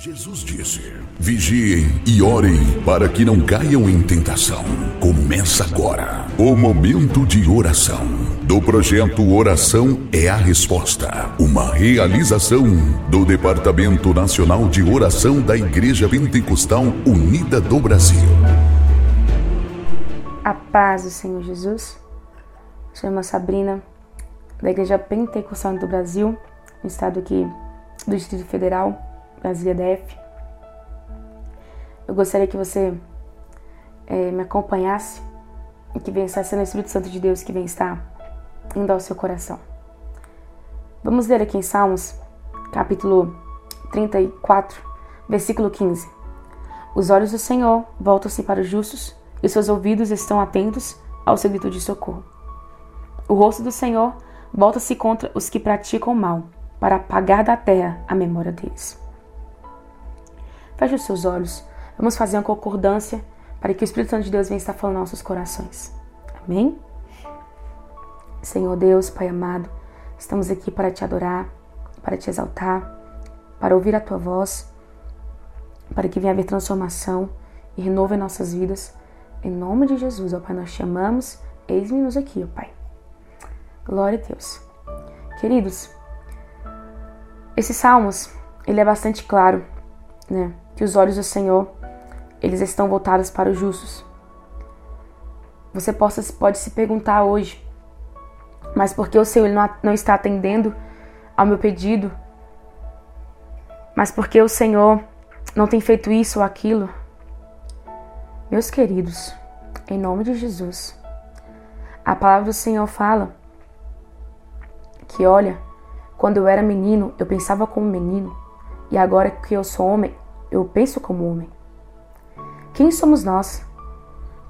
Jesus disse: Vigiem e orem para que não caiam em tentação. Começa agora o momento de oração do projeto Oração é a Resposta, uma realização do Departamento Nacional de Oração da Igreja Pentecostal Unida do Brasil. A paz do Senhor Jesus. Sou irmã Sabrina, da Igreja Pentecostal do Brasil, no estado aqui do Distrito Federal. Brasília DF. Eu gostaria que você é, me acompanhasse e que venha estar sendo o Espírito Santo de Deus que vem estar indo ao seu coração. Vamos ler aqui em Salmos, capítulo 34, versículo 15. Os olhos do Senhor voltam-se para os justos e seus ouvidos estão atentos ao seu grito de socorro. O rosto do Senhor volta-se contra os que praticam mal, para apagar da terra a memória deles. Feche os seus olhos. Vamos fazer uma concordância para que o Espírito Santo de Deus venha estar falando nos nossos corações. Amém? Senhor Deus, Pai amado, estamos aqui para te adorar, para te exaltar, para ouvir a tua voz, para que venha haver transformação e renovo em nossas vidas. Em nome de Jesus, ó Pai, nós chamamos, eis-nos aqui, ó Pai. Glória a Deus. Queridos, esses salmos, ele é bastante claro, né? que os olhos do Senhor eles estão voltados para os justos. Você possa, pode se perguntar hoje, mas por que o Senhor não, não está atendendo ao meu pedido? Mas por que o Senhor não tem feito isso ou aquilo? Meus queridos, em nome de Jesus, a palavra do Senhor fala que, olha, quando eu era menino, eu pensava como menino, e agora que eu sou homem, eu penso como homem. Quem somos nós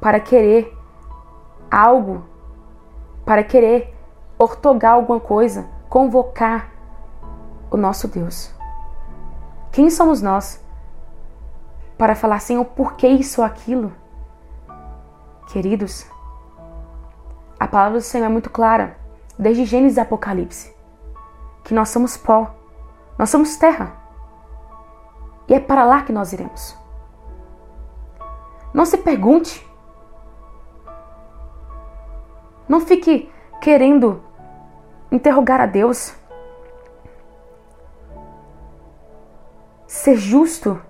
para querer algo, para querer ortogar alguma coisa, convocar o nosso Deus? Quem somos nós para falar, Senhor, por que isso ou aquilo? Queridos, a palavra do Senhor é muito clara, desde Gênesis e Apocalipse, que nós somos pó, nós somos terra. E é para lá que nós iremos. Não se pergunte. Não fique querendo interrogar a Deus. Ser justo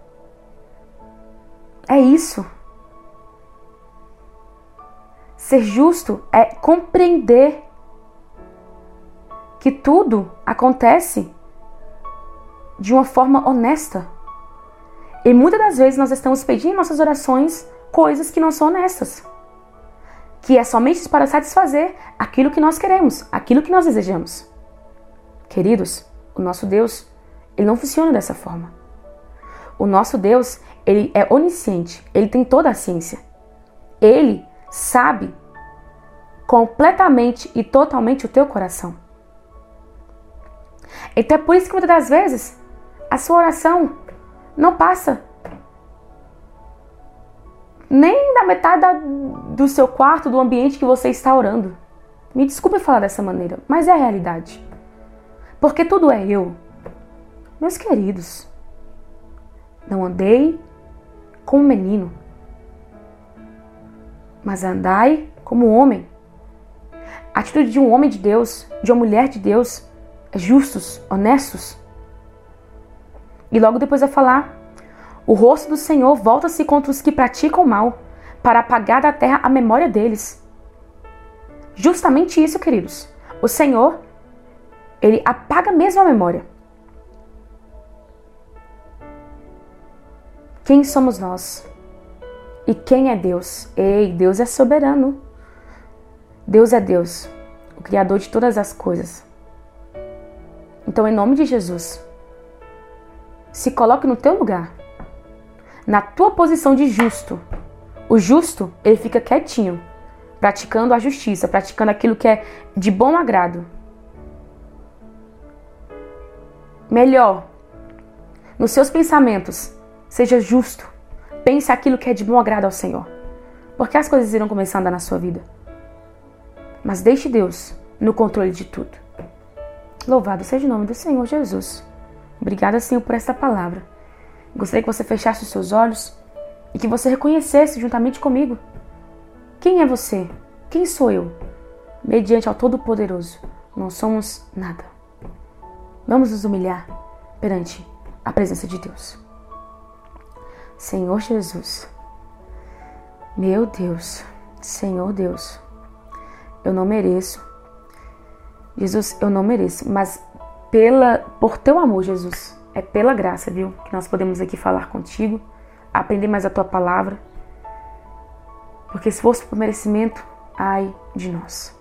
é isso. Ser justo é compreender que tudo acontece de uma forma honesta. E muitas das vezes nós estamos pedindo em nossas orações coisas que não são honestas. Que é somente para satisfazer aquilo que nós queremos, aquilo que nós desejamos. Queridos, o nosso Deus, ele não funciona dessa forma. O nosso Deus, ele é onisciente, ele tem toda a ciência. Ele sabe completamente e totalmente o teu coração. Então é por isso que muitas das vezes a sua oração não passa nem da metade do seu quarto, do ambiente que você está orando. Me desculpe falar dessa maneira, mas é a realidade. Porque tudo é eu. Meus queridos, não andei como menino, mas andai como homem. A atitude de um homem de Deus, de uma mulher de Deus, é justos, honestos, e logo depois vai falar: O rosto do Senhor volta-se contra os que praticam mal, para apagar da terra a memória deles. Justamente isso, queridos. O Senhor, ele apaga mesmo a memória. Quem somos nós? E quem é Deus? Ei, Deus é soberano. Deus é Deus, o Criador de todas as coisas. Então, em nome de Jesus, se coloque no teu lugar, na tua posição de justo. O justo, ele fica quietinho, praticando a justiça, praticando aquilo que é de bom agrado. Melhor, nos seus pensamentos, seja justo. Pense aquilo que é de bom agrado ao Senhor. Porque as coisas irão começar a andar na sua vida. Mas deixe Deus no controle de tudo. Louvado seja o nome do Senhor Jesus. Obrigada, Senhor, por esta palavra. Gostaria que você fechasse os seus olhos e que você reconhecesse juntamente comigo quem é você? Quem sou eu? Mediante ao Todo-Poderoso, não somos nada. Vamos nos humilhar perante a presença de Deus. Senhor Jesus, meu Deus, Senhor Deus, eu não mereço. Jesus, eu não mereço, mas pela por teu amor, Jesus, é pela graça, viu, que nós podemos aqui falar contigo, aprender mais a tua palavra. Porque se fosse por merecimento, ai de nós.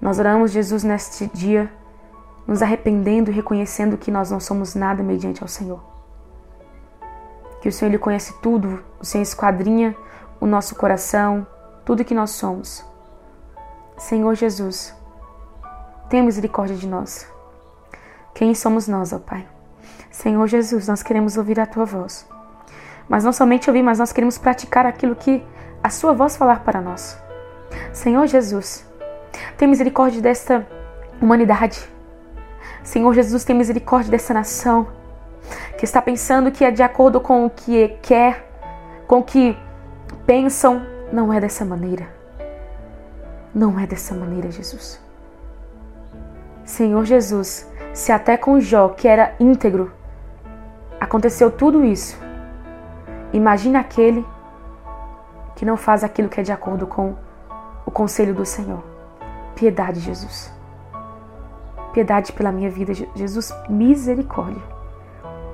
Nós oramos, Jesus, neste dia, nos arrependendo e reconhecendo que nós não somos nada mediante ao Senhor. Que o Senhor Ele conhece tudo, o Senhor esquadrinha o nosso coração, tudo que nós somos. Senhor Jesus, tenha misericórdia de nós. Quem somos nós, ó Pai? Senhor Jesus, nós queremos ouvir a tua voz. Mas não somente ouvir, mas nós queremos praticar aquilo que a sua voz falar para nós. Senhor Jesus, tem misericórdia desta humanidade. Senhor Jesus, tem misericórdia dessa nação que está pensando que é de acordo com o que quer, com o que pensam. Não é dessa maneira. Não é dessa maneira, Jesus. Senhor Jesus, se até com Jó, que era íntegro, aconteceu tudo isso, imagine aquele que não faz aquilo que é de acordo com o conselho do Senhor. Piedade, Jesus. Piedade pela minha vida, Jesus. Misericórdia.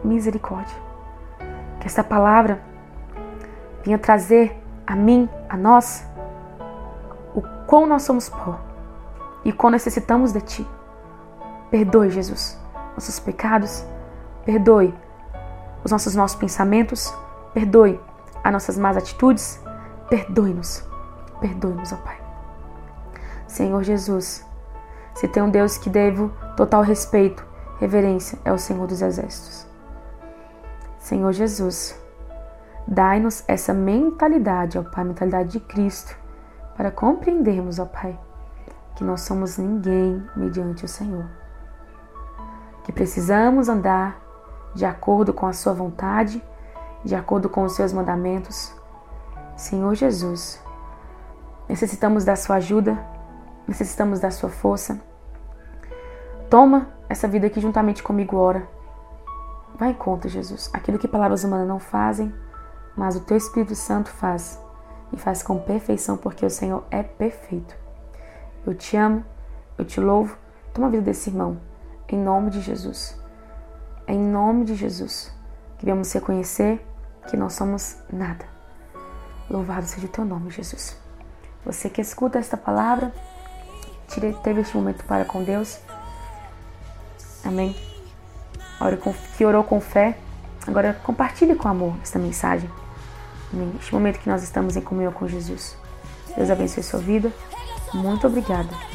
Misericórdia. Que esta palavra venha trazer a mim, a nós, o quão nós somos pó e quão necessitamos de Ti. Perdoe, Jesus, nossos pecados. Perdoe os nossos maus pensamentos. Perdoe as nossas más atitudes. Perdoe-nos. Perdoe-nos, ó Pai. Senhor Jesus, se tem um Deus que devo total respeito, reverência, é o Senhor dos Exércitos. Senhor Jesus, dai-nos essa mentalidade, ó Pai, mentalidade de Cristo, para compreendermos, ó Pai, que nós somos ninguém mediante o Senhor. Que precisamos andar de acordo com a Sua vontade, de acordo com os Seus mandamentos, Senhor Jesus, necessitamos da Sua ajuda, necessitamos da Sua força. Toma essa vida aqui juntamente comigo, ora. Vai em conta, Jesus. Aquilo que palavras humanas não fazem, mas o Teu Espírito Santo faz. E faz com perfeição, porque o Senhor é perfeito. Eu te amo, eu te louvo. Toma a vida desse irmão, em nome de Jesus. É em nome de Jesus que viemos reconhecer que não somos nada Louvado seja o teu nome, Jesus. Você que escuta esta palavra, teve este momento para com Deus. Amém. Que orou com fé. Agora compartilhe com amor esta mensagem. Amém. Este momento que nós estamos em comunhão com Jesus. Deus abençoe sua vida. Muito obrigada